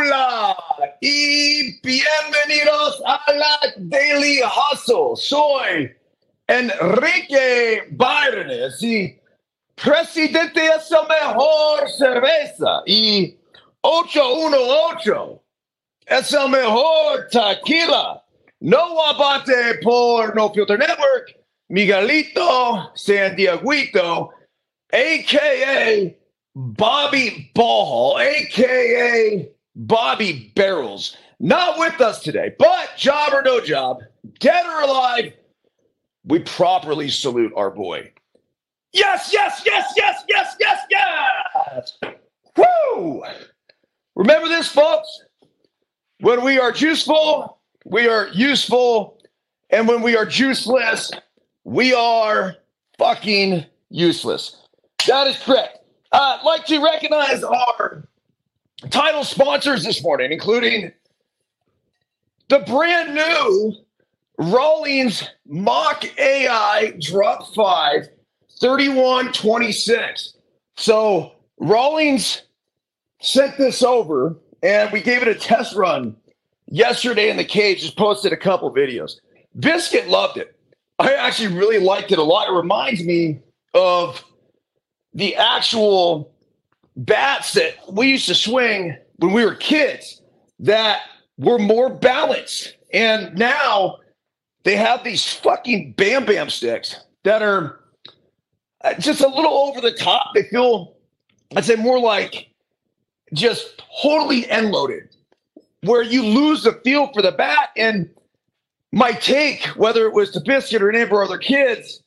Hola y bienvenidos a la Daily Hustle. Soy Enrique Byrones y presidente es la mejor cerveza y 818 es el mejor tequila. No abate por No Filter Network, Miguelito San Dieguito, aka Bobby Ball, aka Bobby Barrels, not with us today, but job or no job, dead or alive, we properly salute our boy. Yes, yes, yes, yes, yes, yes, yes. Woo! Remember this, folks. When we are juiceful, we are useful. And when we are juiceless, we are fucking useless. That is correct. Uh, I'd like to recognize our title sponsors this morning, including the brand new Rawlings Mach AI Drop 5 3126. So Rawlings sent this over and we gave it a test run yesterday in the cage, just posted a couple videos. Biscuit loved it. I actually really liked it a lot. It reminds me of the actual bats that we used to swing when we were kids that were more balanced. And now they have these fucking bam bam sticks that are uh, just a little over the top. They feel, I'd say, more like just totally end loaded, where you lose the feel for the bat. And my take, whether it was to Biscuit or any of our other kids,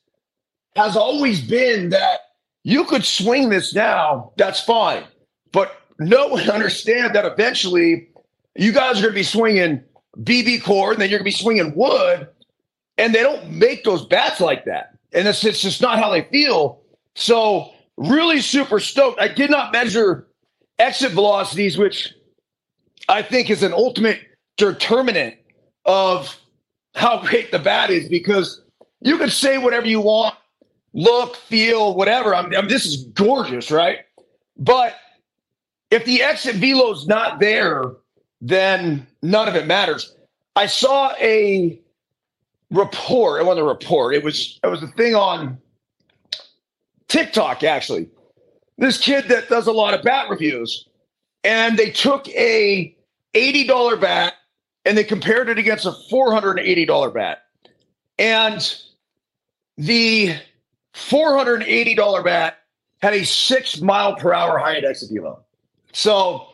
has always been that you could swing this now, that's fine. But know and understand that eventually you guys are going to be swinging BBCOR and then you're going to be swinging wood. And they don't make those bats like that. And it's, it's just not how they feel. So, really super stoked. I did not measure exit velocities, which I think is an ultimate determinant of how great the bat is because you can say whatever you want look, feel, whatever. I'm, I'm, this is gorgeous, right? But if the exit velo's not there, then none of it matters. I saw a report. It wasn't a report. It was it was a thing on TikTok actually. This kid that does a lot of bat reviews, and they took a eighty dollar bat and they compared it against a four hundred and eighty dollar bat, and the $480 bat had a six mile per hour high height exit velo. So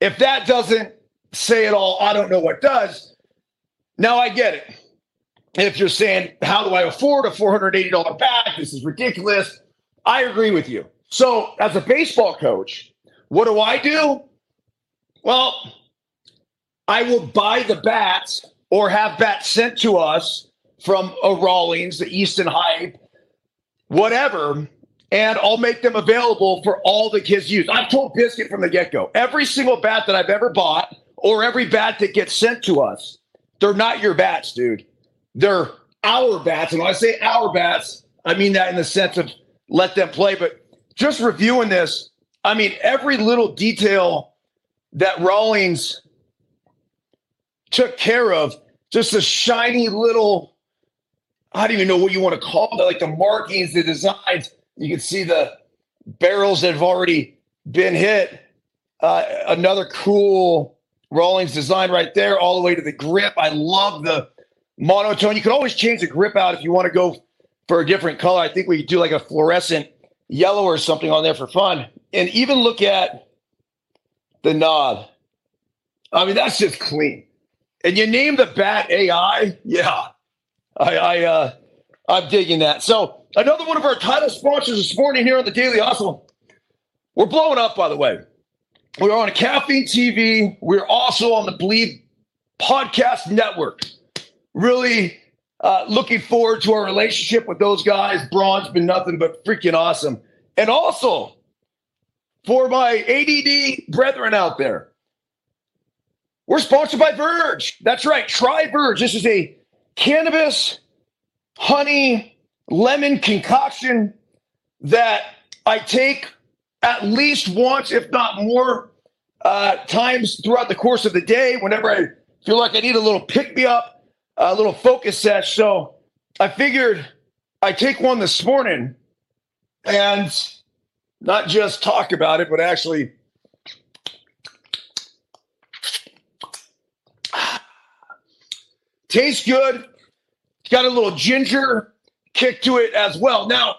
if that doesn't say it all, I don't know what does. Now I get it. If you're saying, how do I afford a $480 bat? This is ridiculous. I agree with you. So as a baseball coach, what do I do? Well, I will buy the bats or have bats sent to us from a Rawlings, the Easton Hype, whatever, and I'll make them available for all the kids use. I've told Biscuit from the get go every single bat that I've ever bought or every bat that gets sent to us, they're not your bats, dude. They're our bats. And when I say our bats, I mean that in the sense of let them play. But just reviewing this, I mean, every little detail that Rawlings took care of, just a shiny little I don't even know what you want to call it, like the markings, the designs. You can see the barrels that have already been hit. Uh, another cool Rawlings design right there, all the way to the grip. I love the monotone. You can always change the grip out if you want to go for a different color. I think we could do like a fluorescent yellow or something on there for fun. And even look at the knob. I mean, that's just clean. And you name the bat AI, yeah, I, I uh, I'm digging that. So another one of our title sponsors this morning here on the Daily Hustle. We're blowing up, by the way. We're on Caffeine TV. We're also on the Bleav Podcast Network. Really uh, looking forward to our relationship with those guys. Braun's been nothing but freaking awesome. And also for my ADD brethren out there, we're sponsored by Verge. That's right. Try Verge. This is a cannabis, honey, lemon concoction that I take at least once, if not more, uh, times throughout the course of the day whenever I feel like I need a little pick me up, a little focus sesh. So I figured I take one this morning and not just talk about it, but actually tastes good. It's got a little ginger kick to it as well. Now,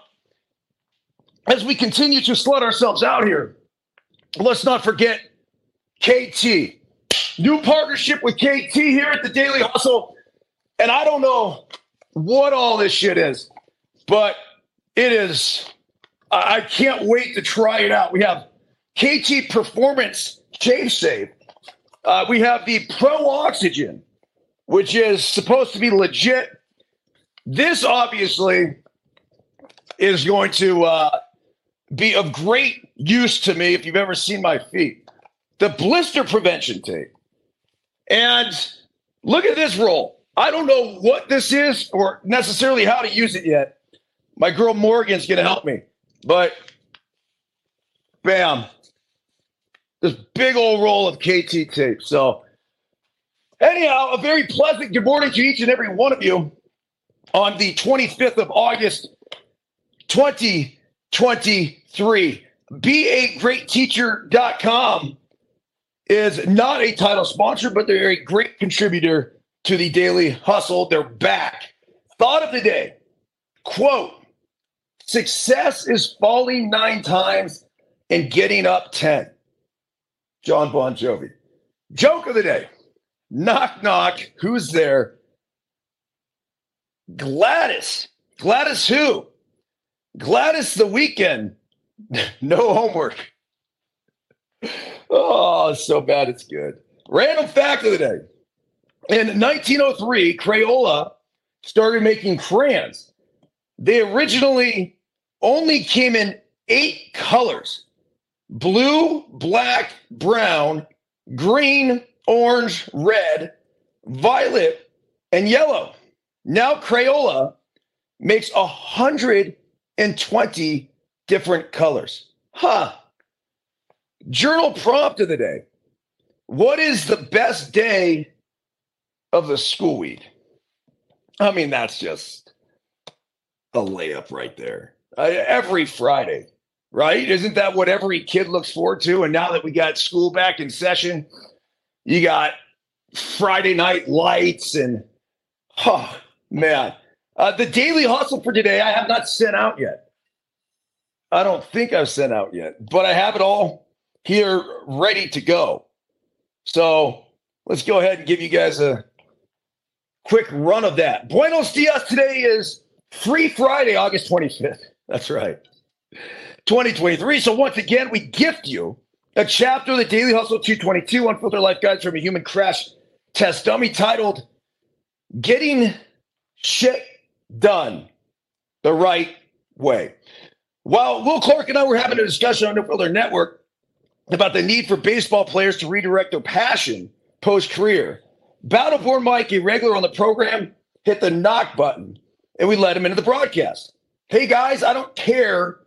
as we continue to slut ourselves out here, let's not forget KT. New partnership with KT here at the Daily Hustle. And I don't know what all this shit is, but it is. I can't wait to try it out. We have KT Performance Shave Save. Uh, we have the Pro Oxygen, which is supposed to be legit. This obviously is going to uh, be of great use to me if you've ever seen my feet. The blister prevention tape. And look at this roll. I don't know what this is or necessarily how to use it yet. My girl Morgan's going to help me. But bam, this big old roll of KT tape. So, anyhow, a very pleasant good morning to each and every one of you on the 25th of August, 2023. Be a great teacher.com is not a title sponsor, but they're a great contributor to the Daily Hustle. They're back. Thought of the day quote, success is falling nine times and getting up 10. John Bon Jovi. Joke of the day knock, knock. Who's there? Gladys. Gladys who? Gladys the weekend. no homework. Oh, so bad it's good. Random fact of the day. In 1903, Crayola started making crayons. They originally only came in eight colors blue, black, brown, green, orange, red, violet, and yellow. Now Crayola makes 120 different colors. Huh. Journal prompt of the day. What is the best day of the school week? I mean, that's just a layup right there. Uh, every Friday, right? Isn't that what every kid looks forward to? And now that we got school back in session, you got Friday night lights and, oh, man. Uh, the daily hustle for today, I have not sent out yet. I don't think I've sent out yet, but I have it all here ready to go. So let's go ahead and give you guys a quick run of that. Buenos dias today is Free Friday, August 25th. That's right. 2023. So once again, we gift you a chapter of the Daily Hustle 222 Unfiltered Life Guides from a Human Crash Test Dummy titled Getting Shit Done the Right Way. While Will Clark and I were having a discussion on the Filter Network, about the need for baseball players to redirect their passion post career. Battleborn Mike, a regular on the program, hit the knock button and we let him into the broadcast. Hey guys, I don't care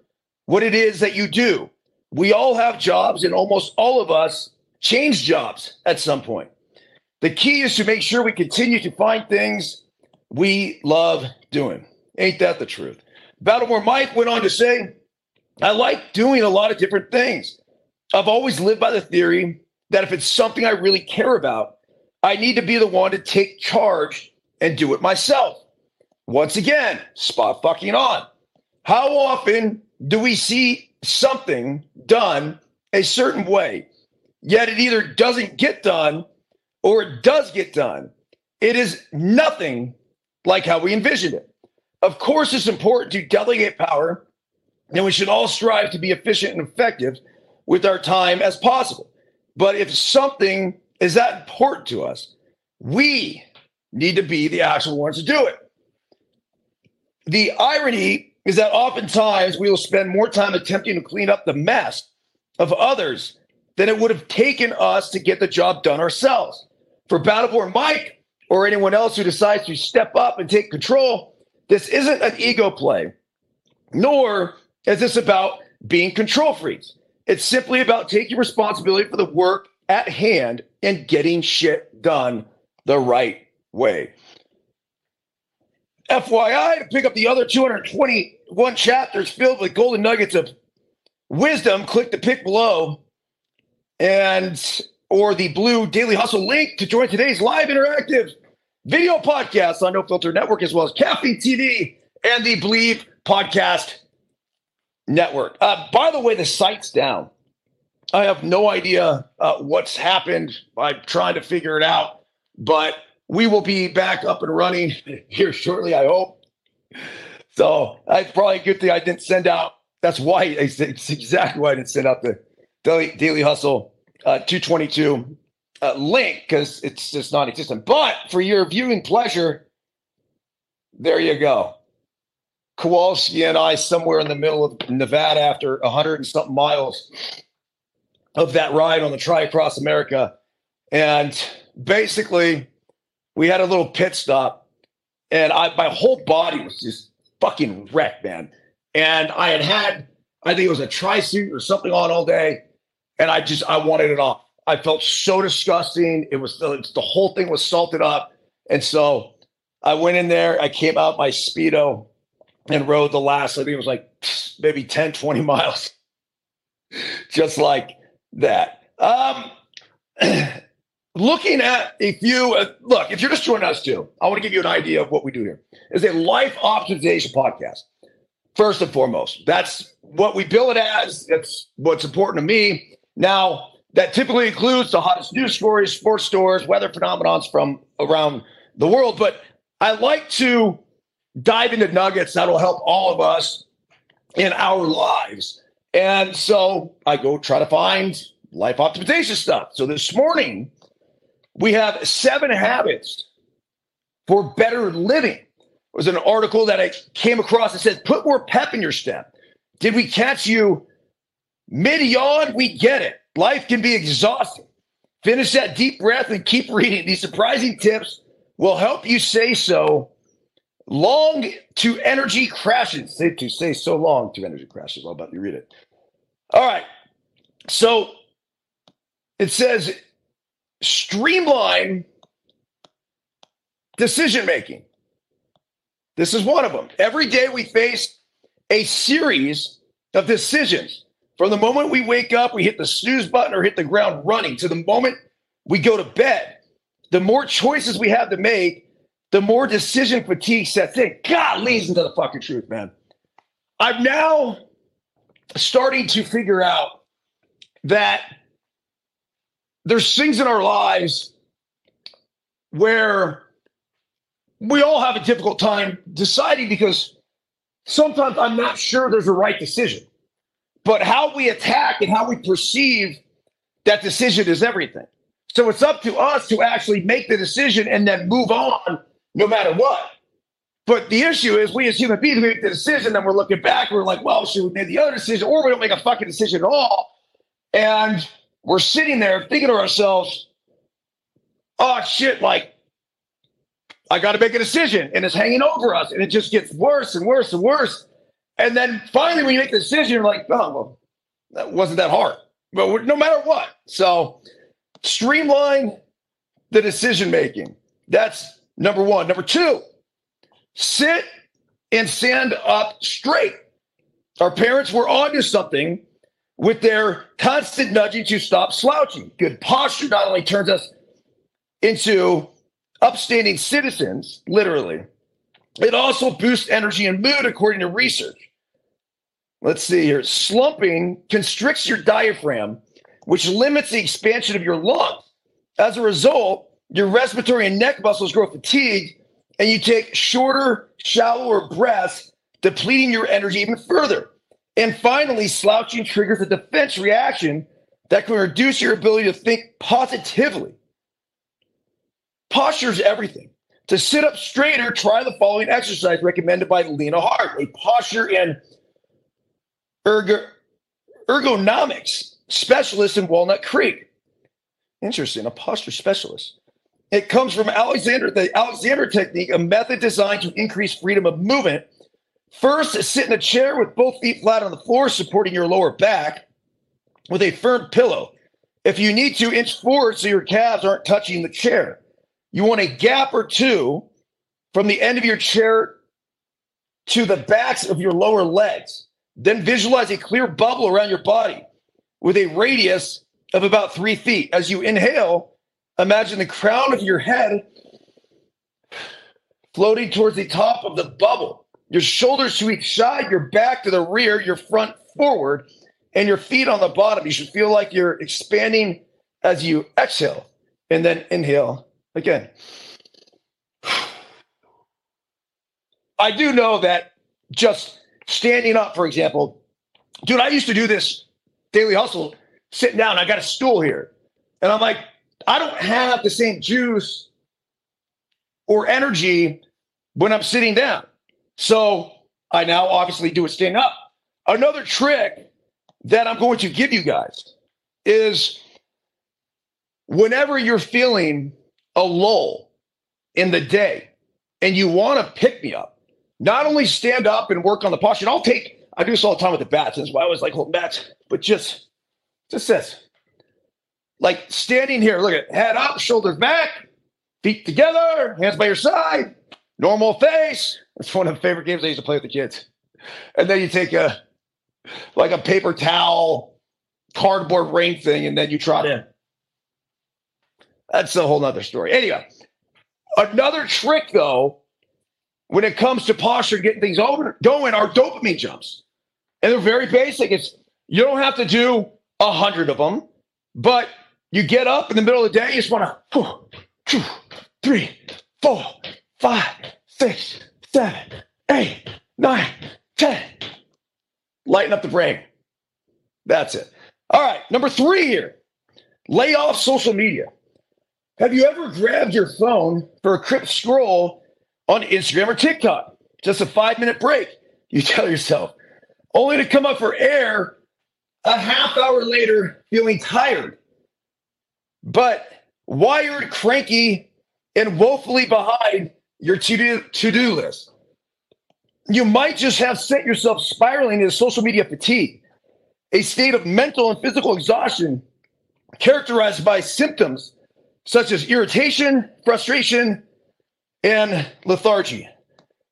what it is that you do. We all have jobs, and almost all of us change jobs at some point. The key is to make sure we continue to find things we love doing. Ain't that the truth? Battleborn Mike went on to say, I like doing a lot of different things. I've always lived by the theory that if it's something I really care about, I need to be the one to take charge and do it myself. Once again, spot fucking on. How often do we see something done a certain way, yet it either doesn't get done or it does get done? It is nothing like how we envisioned it. Of course, it's important to delegate power, and we should all strive to be efficient and effective with our time as possible. But if something is that important to us, we need to be the actual ones to do it. The irony is that oftentimes we will spend more time attempting to clean up the mess of others than it would have taken us to get the job done ourselves. For Battleborn Mike or anyone else who decides to step up and take control, this isn't an ego play, nor is this about being control freaks. It's simply about taking responsibility for the work at hand and getting shit done the right way. FYI, to pick up the other 221 chapters filled with golden nuggets of wisdom, click the pick below and or the blue daily hustle link to join today's live interactive video podcast on No Filter Network, as well as Caffeine TV and the Bleav Podcast Network. Uh, by the way, the site's down. I have no idea uh, what's happened. I'm trying to figure it out, but we will be back up and running here shortly, I hope. So that's probably a good thing I didn't send out. That's why it's exactly why I didn't send out the Daily, Daily Hustle uh, 222 uh, link because it's just non existent. But for your viewing pleasure, there you go. Kowalski and I, somewhere in the middle of Nevada after 100 and something miles of that ride on the Tri Across America. And basically, we had a little pit stop, and I, my whole body was just fucking wrecked, man. And I had had, I think it was a tri suit or something on all day, and I just, I wanted it off. I felt so disgusting. It was the, the whole thing was salted up. And so I went in there, I came out my Speedo and rode the last, I think it was like maybe 10, 20 miles, just like that. Um, looking at if you uh, look, if you're just joining us too, I want to give you an idea of what we do here. It's a life optimization podcast. First and foremost, that's what we bill it as. That's what's important to me. Now, that typically includes the hottest news stories, sports stores, weather phenomenons from around the world. But I like to dive into nuggets that'll help all of us in our lives. And so I go try to find life optimization stuff. So this morning, we have seven habits for better living. It was an article that I came across that said, put more pep in your step. Did we catch you mid yawn? We get it. Life can be exhausting. Finish that deep breath and keep reading. These surprising tips will help you say so long to energy crashes. Say to say so long to energy crashes. I'll you read it. All right. So it says streamline decision making. This is one of them. Every day we face a series of decisions from the moment we wake up, we hit the snooze button or hit the ground running to the moment we go to bed. The more choices we have to make, the more decision fatigue sets in. God leads into the fucking truth, man. I'm now starting to figure out that there's things in our lives where we all have a difficult time deciding because sometimes I'm not sure there's a right decision. But how we attack and how we perceive that decision is everything. So it's up to us to actually make the decision and then move on no matter what. But the issue is, we as human beings we make the decision, and we're looking back, and we're like, well, should we make the other decision, or we don't make a fucking decision at all. And we're sitting there thinking to ourselves, oh shit, like, I got to make a decision, and it's hanging over us, and it just gets worse and worse and worse. And then finally, when you make the decision, you're like, oh, well, that wasn't that hard. But no matter what. So streamline the decision making. That's number one. Number two, sit and stand up straight. Our parents were onto something with their constant nudging to stop slouching. Good posture not only turns us into upstanding citizens, literally, it also boosts energy and mood, according to research. Let's see here. Slumping constricts your diaphragm, which limits the expansion of your lungs. As a result, your respiratory and neck muscles grow fatigued, and you take shorter, shallower breaths, depleting your energy even further. And finally, slouching triggers a defense reaction that can reduce your ability to think positively. Posture is everything. To sit up straighter, try the following exercise recommended by Lena Hart, a posture and ergo, ergonomics specialist in Walnut Creek. Interesting, a posture specialist. It comes from Alexander, the Alexander technique, a method designed to increase freedom of movement. First, sit in a chair with both feet flat on the floor, supporting your lower back. with a firm pillow. If you need to, inch forward so your calves aren't touching the chair. You want a gap or two from the end of your chair to the backs of your lower legs. Then visualize a clear bubble around your body with a radius of about three feet. As you inhale, imagine the crown of your head floating towards the top of the bubble. Your shoulders to each side, your back to the rear, your front forward, and your feet on the bottom. You should feel like you're expanding as you exhale and then inhale again. I do know that just standing up, for example, dude, I used to do this daily hustle sitting down. I got a stool here. And I'm like, I don't have the same juice or energy when I'm sitting down. So I now obviously do a stand up. Another trick that I'm going to give you guys is whenever you're feeling a lull in the day and you want to pick me up, not only stand up and work on the posture, and I'll take, I do this all the time with the bats. That's why I always like holding bats, but just, just this. Like standing here, look at head up, shoulders back, feet together, hands by your side, normal face. It's one of the favorite games I used to play with the kids. And then you take a, like a paper towel, cardboard ring thing, and then you trot in. That's a whole nother story. Anyway, another trick though when it comes to posture, getting things over going are dopamine jumps. And they're very basic. It's you don't have to do a hundred of them, but you get up in the middle of the day, you just want to two, three, four, five, six, seven, eight, nine, ten. Lighten up the brain. That's it. All right, number three here. Lay off social media. Have you ever grabbed your phone for a quick scroll on Instagram or TikTok. Just a five minute break. You tell yourself, only to come up for air a half hour later feeling tired, but wired, cranky, and woefully behind your to do list. You might just have sent yourself spiraling into social media fatigue, a state of mental and physical exhaustion characterized by symptoms such as irritation, frustration, and lethargy.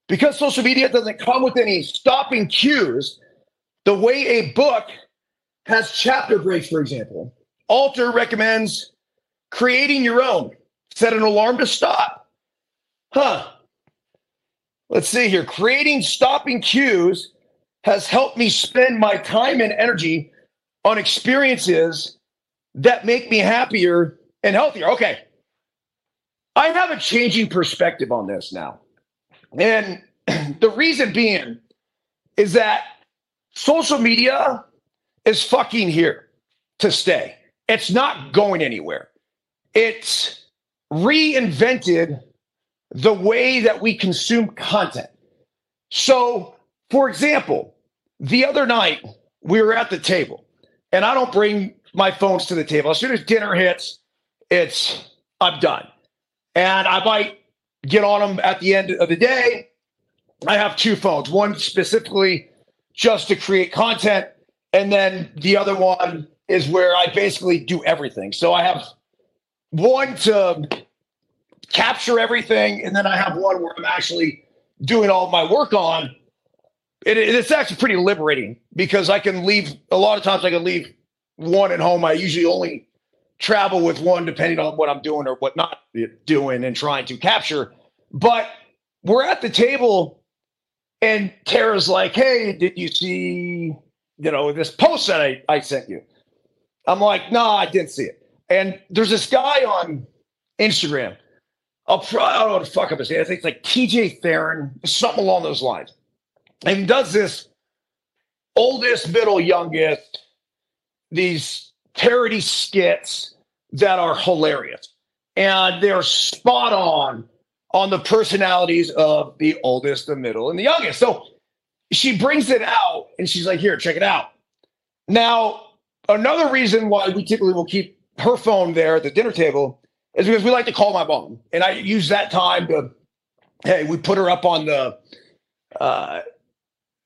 Because social media doesn't come with any stopping cues, the way a book has chapter breaks, for example, Alter recommends creating your own. Set an alarm to stop. Huh. Let's see here. Creating stopping cues has helped me spend my time and energy on experiences that make me happier and healthier. Okay. I have a changing perspective on this now. And the reason being is that social media is fucking here to stay. It's not going anywhere. It's reinvented the way that we consume content. So, for example, the other night we were at the table, and I don't bring my phones to the table. As soon as dinner hits, it's I'm done and I might get on them at the end of the day. I have two phones, one specifically just to create content, and then the other one is where I basically do everything. So I have one to capture everything, and then I have one where I'm actually doing all my work on. It, it's actually pretty liberating because I can leave a lot of times I can leave one at home. I usually only travel with one depending on what I'm doing or what not doing and trying to capture. But we're at the table and Tara's like, hey, did you see, you know, this post that I, I sent you? I'm like, no, I didn't see it. And there's this guy on Instagram. I'll pro- I don't know what the fuck up his name. I think it's like TJ Theron, something along those lines. And he does this oldest, middle, youngest, these parody skits that are hilarious. And they're spot on on the personalities of the oldest, the middle, and the youngest. So she brings it out and she's like, here, check it out. Now, another reason why we typically will keep her phone there at the dinner table is because we like to call my mom. And I use that time to, hey, we put her up on the uh,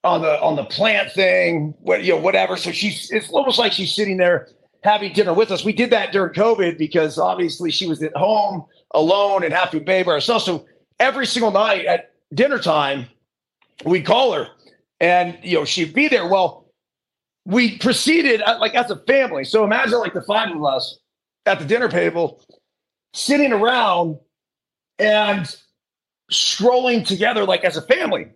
on the on the plant thing, what you know, whatever. So she's it's almost like she's sitting there having dinner with us. We did that during COVID because obviously she was at home alone and have to bathe by herself. So every single night at dinner time, we'd call her and you know she'd be there. Well, we proceeded uh, like as a family. So imagine like the five of us at the dinner table sitting around and scrolling together like as a family.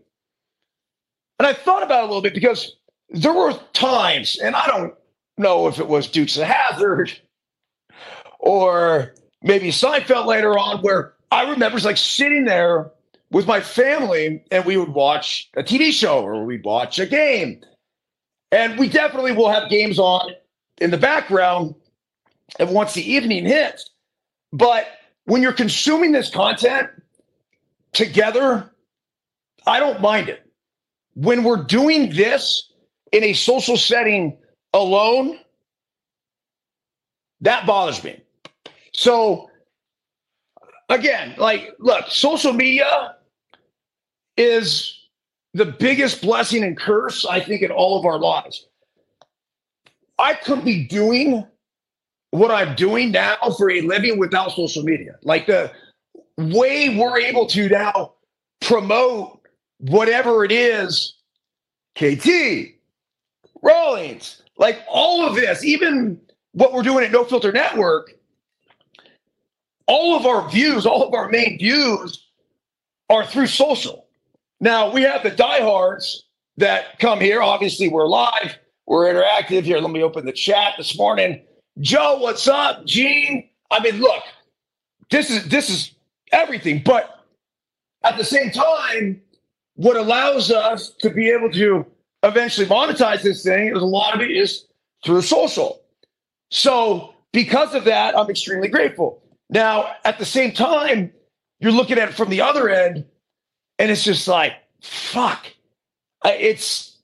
And I thought about it a little bit because there were times, and I don't know if it was Dukes of Hazzard or maybe Seinfeld later on, where I remember like sitting there with my family and we would watch a TV show or we'd watch a game. And we definitely will have games on in the background and once the evening hits. But when you're consuming this content together, I don't mind it. When we're doing this in a social setting alone, that bothers me. So, again, like, look, social media is the biggest blessing and curse, I think, in all of our lives. I could be doing what I'm doing now for a living without social media. Like the way we're able to now promote whatever it is, KT, Rawlings, like all of this, even what we're doing at No Filter Network, all of our views, all of our main views are through social. Now we have the diehards that come here. Obviously, we're live, we're interactive here. Let me open the chat this morning. Joe, what's up? Gene. I mean, look, this is this is everything, but at the same time, what allows us to be able to eventually monetize this thing is a lot of it is through social. So because of that, I'm extremely grateful. Now, at the same time, you're looking at it from the other end, and it's just like, fuck. It's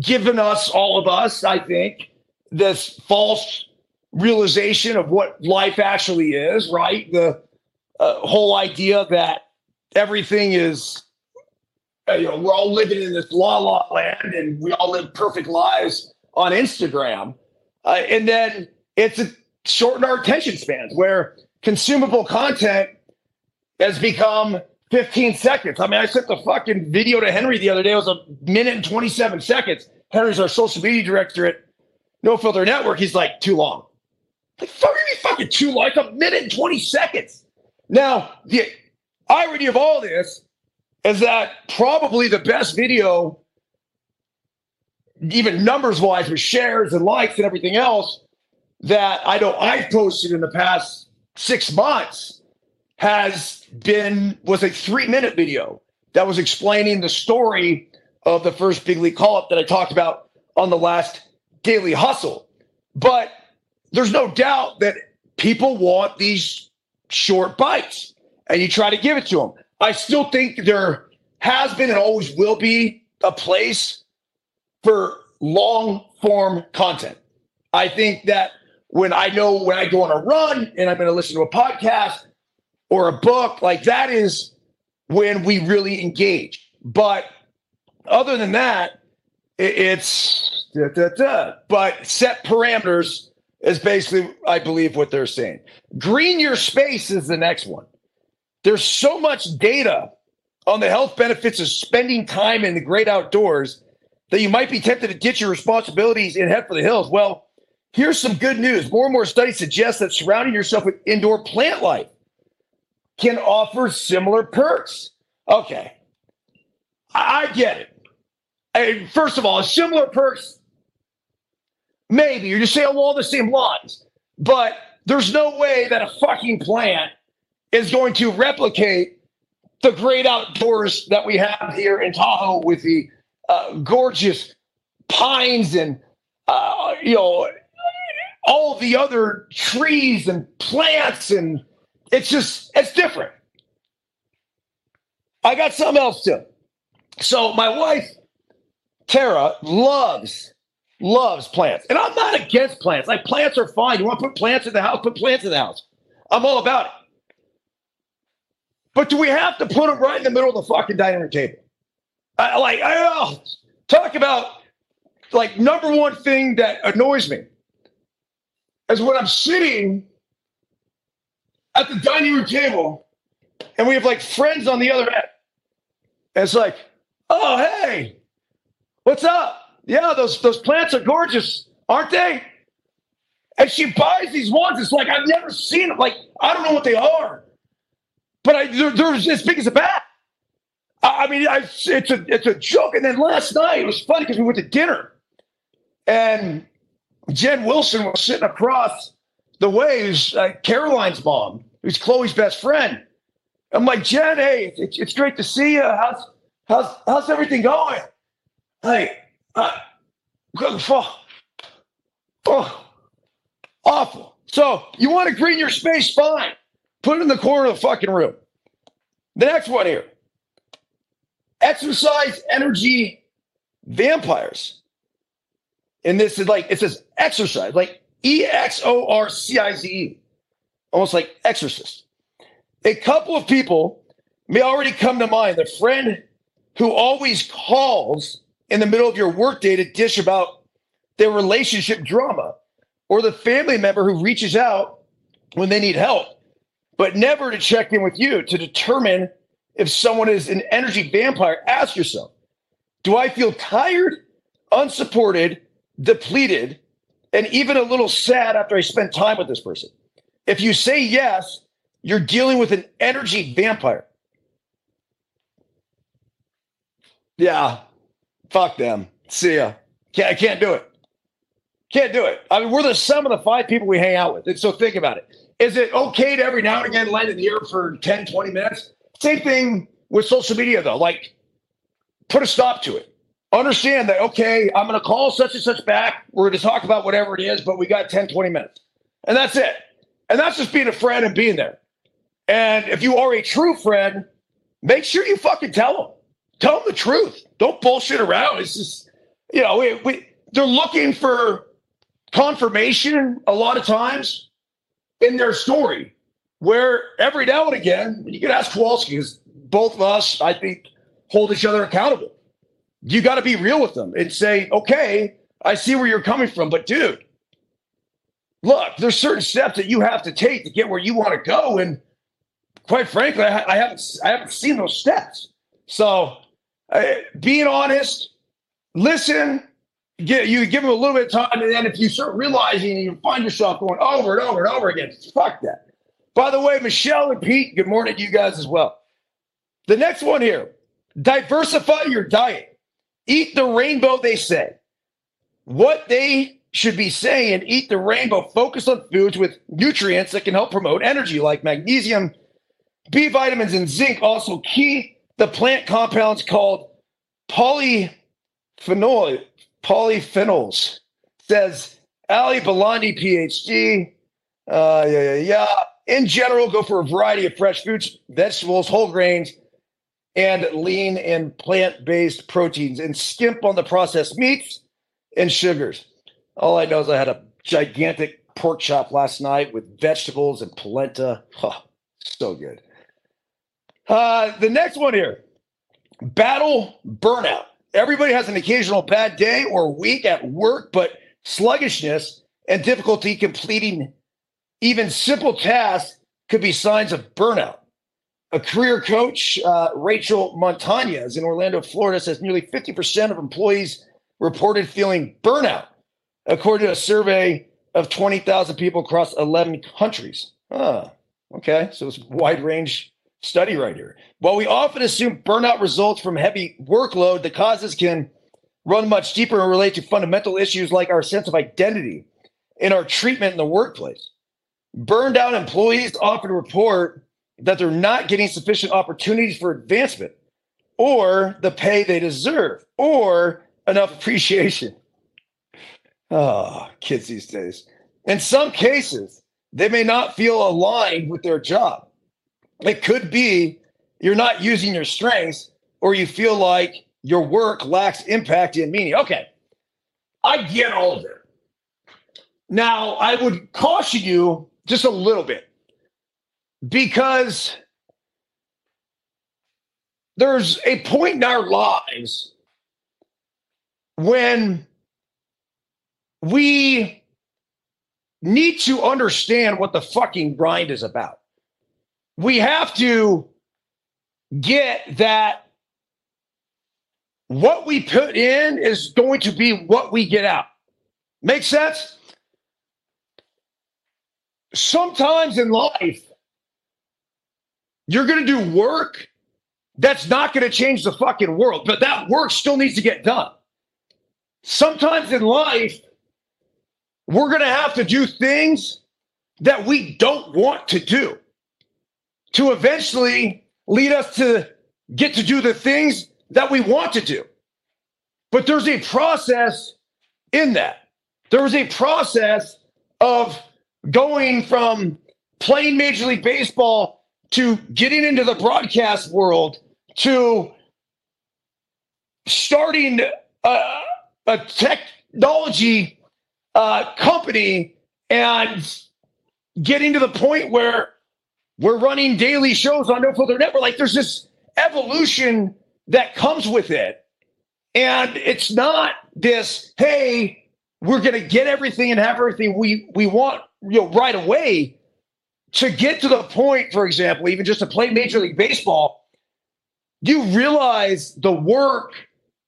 given us, all of us, I think, this false realization of what life actually is, right? The uh, whole idea that everything is, uh, you know, we're all living in this la la land and we all live perfect lives on Instagram. Uh, and then it's a, shortened our attention spans where consumable content has become 15 seconds. I mean, I sent the fucking video to Henry the other day. It was a minute and 27 seconds. Henry's our social media director at No Filter Network. He's like, too long. Like, fucking me fucking two like a minute and 20 seconds. Now, the irony of all this is that probably the best video, even numbers wise, with shares and likes and everything else, that I know I've posted in the past six months has been was a three minute video that was explaining the story of the first big league call up that I talked about on the last daily hustle. But there's no doubt that people want these short bites and you try to give it to them. I still think there has been and always will be a place for long form content. I think that when I know when I go on a run and I'm going to listen to a podcast or a book, like that is when we really engage. But other than that, it's da, da, da. but set parameters is basically, I believe, what they're saying. Green your space is the next one. There's so much data on the health benefits of spending time in the great outdoors that you might be tempted to ditch your responsibilities and head for the hills. Well, here's some good news. More and more studies suggest that surrounding yourself with indoor plant life can offer similar perks. Okay. I, get it. I, first of all, similar perks Maybe you're just saying all the same lines, but there's no way that a fucking plant is going to replicate the great outdoors that we have here in Tahoe with the uh, gorgeous pines and uh, you know all the other trees and plants and it's just it's different. I got something else too. So my wife Tara loves loves plants. And I'm not against plants. Like plants are fine. You want to put plants in the house, put plants in the house. I'm all about it. But do we have to put them right in the middle of the fucking dining room table? I, like, I, oh, Talk about like number one thing that annoys me is when I'm sitting at the dining room table and we have like friends on the other end. And it's like, oh hey, what's up? Yeah, those those plants are gorgeous, aren't they? And she buys these ones. It's like I've never seen them. Like I don't know what they are, but I they're, they're as big as a bat. I, I mean, I, it's a it's a joke. And then last night it was funny because we went to dinner, and Jen Wilson was sitting across the way. Who's uh, Caroline's mom, who's Chloe's best friend. I'm like, Jen, hey, it's, it's great to see you. How's how's how's everything going? Hey, oh, awful. So you want to green your space? Fine. Put it in the corner of the fucking room. The next one here. Exercise energy vampires. And this is like, it says exercise, like E X O R C I Z E, almost like exorcist. A couple of people may already come to mind. The friend who always calls in the middle of your workday to dish about their relationship drama, or the family member who reaches out when they need help, but never to check in with you to determine if someone is an energy vampire. Ask yourself Do I feel tired, unsupported, depleted, and even a little sad after I spend time with this person? If you say yes, you're dealing with an energy vampire. Yeah, fuck them. See ya. Can't, I can't do it. Can't do it. I mean, we're the sum of the five people we hang out with. So think about it. Is it okay to every now and again land in the air for 10, 20 minutes? Same thing with social media, though. Like, put a stop to it. Understand that, okay, I'm going to call such and such back. We're going to talk about whatever it is, but we got 10, 20 minutes. And that's it. And that's just being a friend and being there. And if you are a true friend, make sure you fucking tell them. Tell them the truth. Don't bullshit around. It's just, you know, we, we, they're looking for confirmation a lot of times in their story, where every now and again, you can ask Kowalski, because both of us, I think, hold each other accountable. You got to be real with them and say, okay, I see where you're coming from, but dude, look, there's certain steps that you have to take to get where you want to go. And quite frankly, I, I haven't I haven't seen those steps. So uh, being honest, listen, get you give them a little bit of time, and then if you start realizing you find yourself going over and over and over again, fuck that. By the way, Michelle and Pete, good morning to you guys as well. The next one here: diversify your diet. Eat the rainbow, they say. What they should be saying: eat the rainbow. Focus on foods with nutrients that can help promote energy, like magnesium, B vitamins, and zinc. Also, key the plant compounds called polyphenol polyphenols. Says Ali Balandi, PhD. Uh, yeah, yeah, yeah. In general, go for a variety of fresh fruits, vegetables, whole grains, and lean and plant based proteins, and skimp on the processed meats and sugars. All I know is I had a gigantic pork chop last night with vegetables and polenta. Oh, so good. Uh, the next one here battle burnout. Everybody has an occasional bad day or week at work, but sluggishness and difficulty completing even simple tasks could be signs of burnout. A career coach, uh, Rachel Montañez in Orlando, Florida, says nearly 50% of employees reported feeling burnout, according to a survey of 20,000 people across 11 countries. Ah, okay. So it's wide range study here. While we often assume burnout results from heavy workload, the causes can run much deeper and relate to fundamental issues like our sense of identity and our treatment in the workplace. Burned out employees often report that they're not getting sufficient opportunities for advancement or the pay they deserve or enough appreciation. Oh, kids these days. In some cases, they may not feel aligned with their job. It could be you're not using your strengths or you feel like your work lacks impact and meaning. Okay, I get all of it. Now, I would caution you just a little bit because there's a point in our lives when we need to understand what the fucking grind is about. We have to get that what we put in is going to be what we get out. Make sense? Sometimes in life, you're going to do work that's not going to change the fucking world, but that work still needs to get done. Sometimes in life, we're going to have to do things that we don't want to do to eventually lead us to get to do the things that we want to do. But there's a process in that. There is a process of going from playing Major League Baseball to getting into the broadcast world to starting a, a technology uh, company and getting to the point where we're running daily shows on No Filter Network. Like there's this evolution that comes with it. And it's not this, hey, we're going to get everything and have everything we, we want you know, right away. To get to the point, for example, even just to play Major League Baseball, you realize the work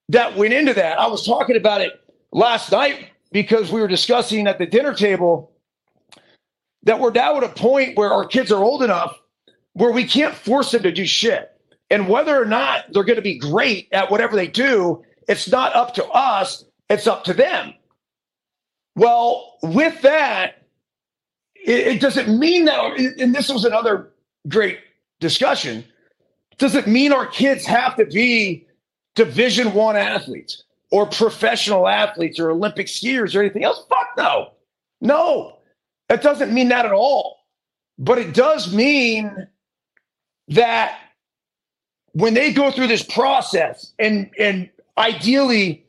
that went into that. I was talking about it last night because we were discussing at the dinner table that we're now at a point where our kids are old enough where we can't force them to do shit. And whether or not they're going to be great at whatever they do, it's not up to us, it's up to them. Well, with that, it, it doesn't mean that, and this was another great discussion. Does it mean our kids have to be Division One athletes? or professional athletes or Olympic skiers or anything else. Fuck no. No, that doesn't mean that at all. But it does mean that when they go through this process and and ideally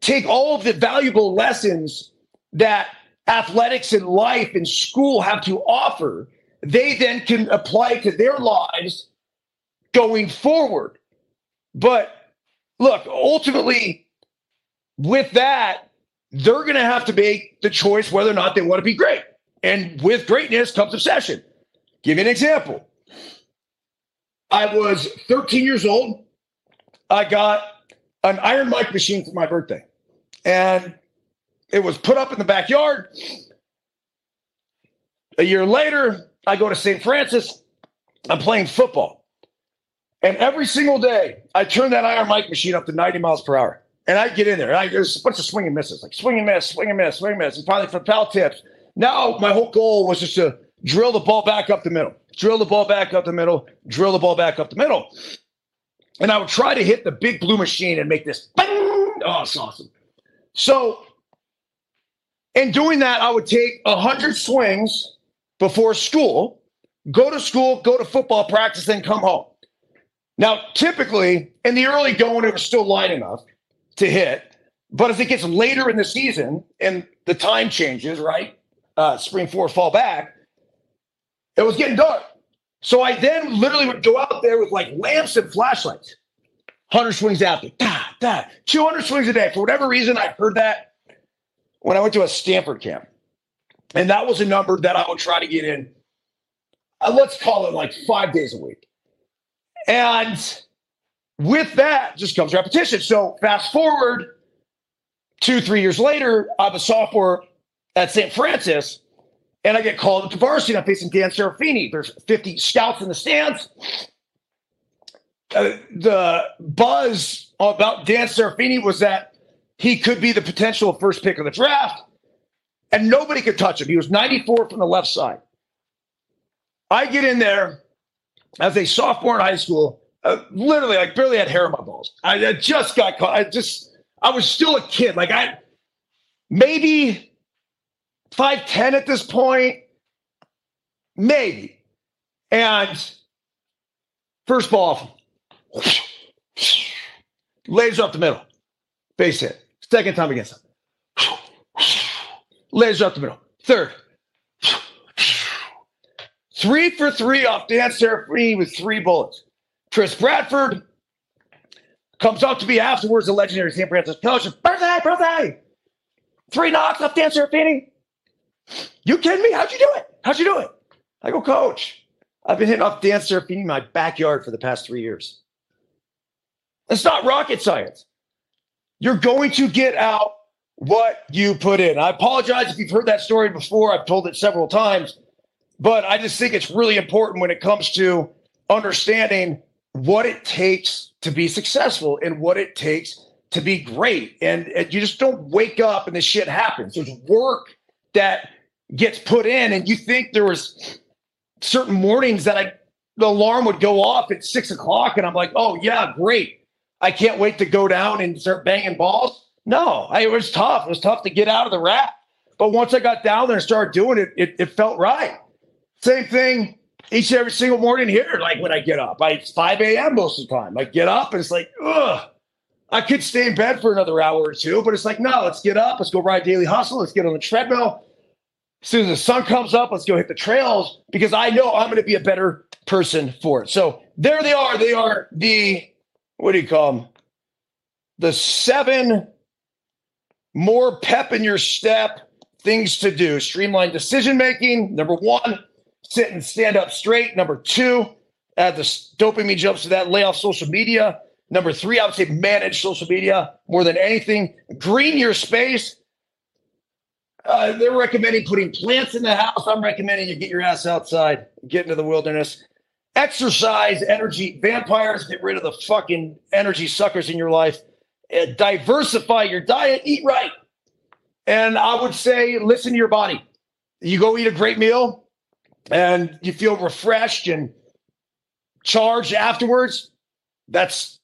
take all of the valuable lessons that athletics and life and school have to offer, they then can apply to their lives going forward. But look, ultimately, with that, they're going to have to make the choice whether or not they want to be great. And with greatness comes obsession. Give you an example. I was 13 years old. I got an Iron Mike machine for my birthday. And it was put up in the backyard. A year later, I go to St. Francis. I'm playing football. And every single day, I turn that Iron Mike machine up to 90 miles per hour. And I get in there. And I, there's a bunch of swing and misses, like swing and miss, swing and miss, swing and miss. And finally, for foul tips. Now, my whole goal was just to drill the ball back up the middle, drill the ball back up the middle, drill the ball back up the middle. And I would try to hit the big blue machine and make this. Bang! Oh, it's awesome. So, in doing that, I would take 100 swings before school, go to school, go to football practice, then come home. Now, typically in the early going, it was still light enough to hit. But as it gets later in the season and the time changes, right? Uh, spring forward, fall back, it was getting dark. So I then literally would go out there with like lamps and flashlights. 100 swings after, da, da, 200 swings a day. For whatever reason, I heard that when I went to a Stanford camp. And that was a number that I would try to get in, uh, let's call it like five days a week. And with that just comes repetition. So fast forward two, three years later, I'm a sophomore at St. Francis, and I get called up to varsity. I'm facing Dan Serafini. There's 50 scouts in the stands. Uh, the buzz about Dan Serafini was that he could be the potential first pick of the draft, and nobody could touch him. He was 94 from the left side. I get in there as a sophomore in high school, uh, literally, I barely had hair on my balls. I, I just got caught. I just, I was still a kid. Like I, maybe five ten at this point, maybe. And first ball, laser off the middle, base hit. Second time against him, laser off the middle. Third, Three for three off Dan Serafini with three bullets. Chris Bradford, comes up to me afterwards, the legendary St. Francis coach, birthday, birthday. Three knocks off Dan Serafini. You kidding me? How'd you do it? How'd you do it? I go, coach, I've been hitting off Dan Serafini in my backyard for the past three years. It's not rocket science. You're going to get out what you put in. I apologize if you've heard that story before. I've told it several times, but I just think it's really important when it comes to understanding what it takes to be successful and what it takes to be great. And, and you just don't wake up and this shit happens. There's work that gets put in, and you think there was certain mornings that I the alarm would go off at six o'clock, and I'm like, oh yeah, great. I can't wait to go down and start banging balls. No, I, it was tough. It was tough to get out of the rat. But once I got down there and started doing it, it, it felt right. Same thing each and every single morning here. Like when I get up, I, it's 5 a.m. most of the time. I get up and it's like, ugh. I could stay in bed for another hour or two, but it's like, no, let's get up. Let's go ride Daily Hustle. Let's get on the treadmill. As soon as the sun comes up, let's go hit the trails because I know I'm going to be a better person for it. So there they are. They are the, what do you call them? The seven more pep in your step things to do. Streamline decision making. Number one, sit and stand up straight. Number two, add the dopamine jumps to that, lay off social media. Number three, I would say manage social media more than anything. Green your space. Uh, they're recommending putting plants in the house. I'm recommending you get your ass outside, get into the wilderness. Exercise, energy, vampires, get rid of the fucking energy suckers in your life. Uh, diversify your diet, eat right. And I would say, listen to your body. You go eat a great meal and you feel refreshed and charged afterwards. That's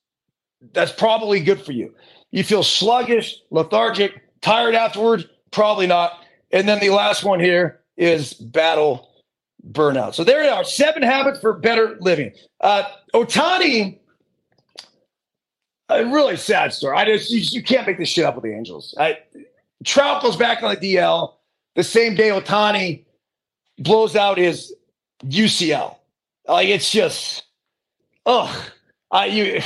that's probably good for you. You feel sluggish, lethargic, tired afterwards, probably not. And then the last one here is battle burnout. So there you are seven habits for better living. Uh, Ohtani a really sad story. I just you, you, can't make this shit up with the Angels. I, Trout goes back on the DL the same day Ohtani blows out his UCL. Like it's just, ugh. I you,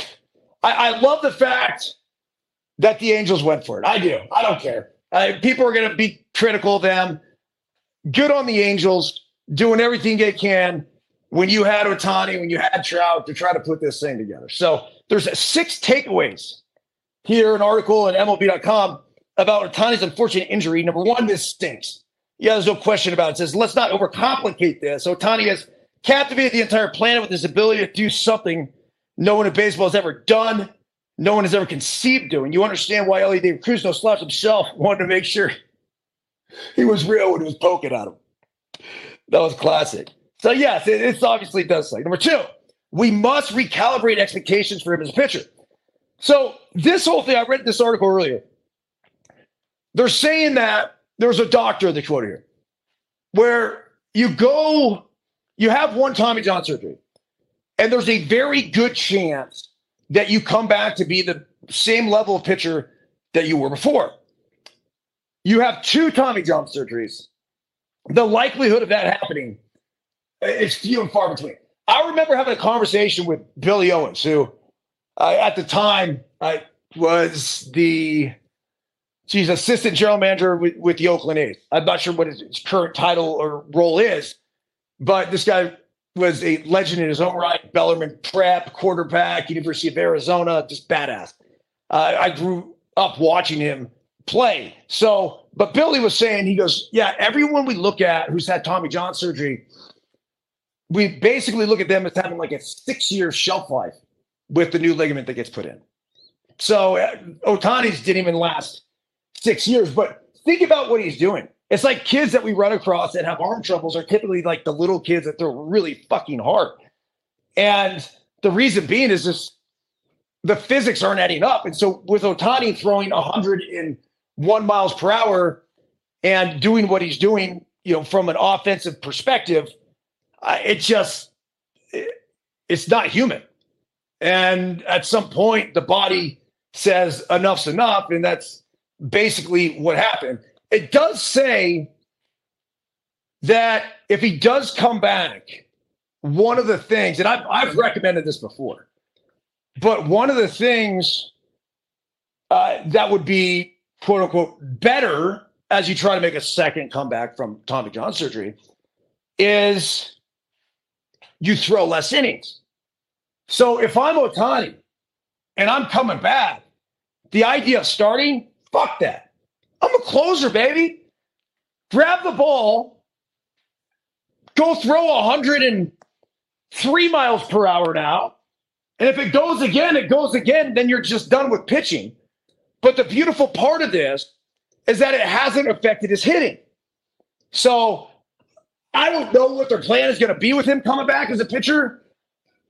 I, I love the fact that the Angels went for it. I do. I don't care. Uh, people are going to be critical of them. Good on the Angels doing everything they can when you had Ohtani, when you had Trout to try to put this thing together. So there's six takeaways here, an article in MLB.com about Ohtani's unfortunate injury. Number one, this stinks. Yeah, there's no question about it. It says, let's not overcomplicate this. Ohtani has captivated the entire planet with his ability to do something no one in baseball has ever done, no one has ever conceived doing. You understand why Elly De La Cruz, no slouch himself, wanted to make sure he was real when he was poking at him. That was classic. So, yes, it, it's obviously does say. Number two, we must recalibrate expectations for him as a pitcher. So this whole thing, I read this article earlier. They're saying that there's a doctor in the quote here where you go, you have one Tommy John surgery, and there's a very good chance that you come back to be the same level of pitcher that you were before. You have two Tommy John surgeries. The likelihood of that happening is few and far between. I remember having a conversation with Billy Owens, who uh, at the time I was the she's assistant general manager with, with the Oakland A's. I'm not sure what his, his, current title or role is, but this guy was a legend in his own right. Bellarmine prep, quarterback, University of Arizona, just badass. Uh, I grew up watching him play. So, but Billy was saying, he goes, Yeah, everyone we look at who's had Tommy John surgery we basically look at them as having like a six year shelf life with the new ligament that gets put in. So uh, Ohtani's didn't even last six years, but think about what he's doing. It's like kids that we run across that have arm troubles are typically like the little kids that throw really fucking hard. And the reason being is just the physics aren't adding up. And so with Ohtani throwing 101 miles per hour and doing what he's doing, you know, from an offensive perspective – it just it, it's not human. And at some point, the body says enough's enough, and that's basically what happened. It does say that if he does come back, one of the things, and I've, I've recommended this before, But one of the things uh, that would be quote unquote better as you try to make a second comeback from Tommy John surgery is you throw less innings. So if I'm Ohtani and I'm coming back, the idea of starting, fuck that. I'm a closer, baby. Grab the ball, go throw 103 miles per hour now. And if it goes again, it goes again, then you're just done with pitching. But the beautiful part of this is that it hasn't affected his hitting. So I don't know what their plan is going to be with him coming back as a pitcher.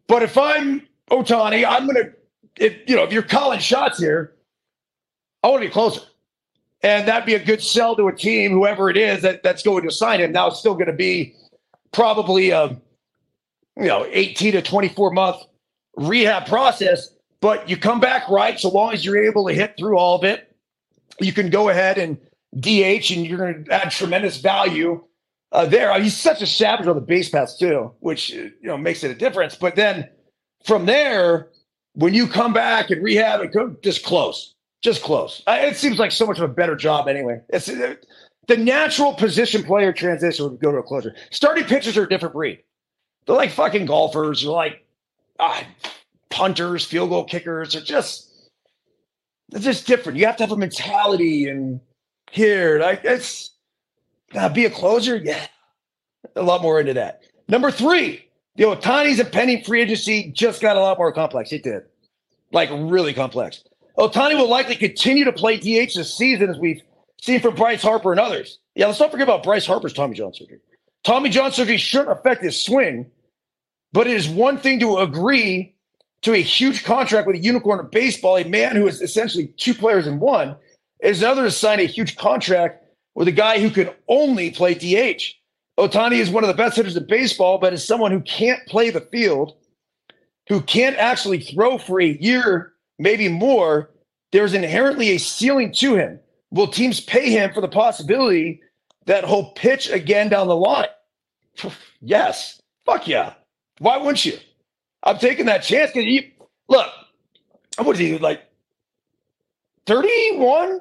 But if I'm Ohtani, I'm going to, if, you know, if you're calling shots here, I want to be closer. And that'd be a good sell to a team, whoever it is that, that's going to sign him. Now it's still going to be probably a, you know, 18 to 24 month rehab process, but you come back right so long as you're able to hit through all of it. You can go ahead and DH, and you're going to add tremendous value uh, there. He's such a savage on the base paths too, which uh, you know makes it a difference. But then from there, when you come back and rehab and go just close, just close. Uh, it seems like so much of a better job anyway. It's uh, the natural position player transition would go to a closer. Starting pitchers are a different breed. They're like fucking golfers. They're like ah, punters, field goal kickers. They're just they're just different. You have to have a mentality and here, like it's uh, be a closer? Yeah. A lot more into that. Number three, the Ohtani's impending free agency just got a lot more complex. It did. Like really complex. Ohtani will likely continue to play DH this season, as we've seen from Bryce Harper and others. Yeah, let's not forget about Bryce Harper's Tommy John surgery. Tommy John surgery shouldn't affect his swing, but it is one thing to agree to a huge contract with a unicorn of baseball, a man who is essentially two players in one, is another to sign a huge contract with a guy who can only play DH. Ohtani is one of the best hitters in baseball, but is someone who can't play the field, who can't actually throw for a year, maybe more. There's inherently a ceiling to him. Will teams pay him for the possibility that he'll pitch again down the line? yes. Fuck yeah. Why wouldn't you? I'm taking that chance because you look, what is he like 31?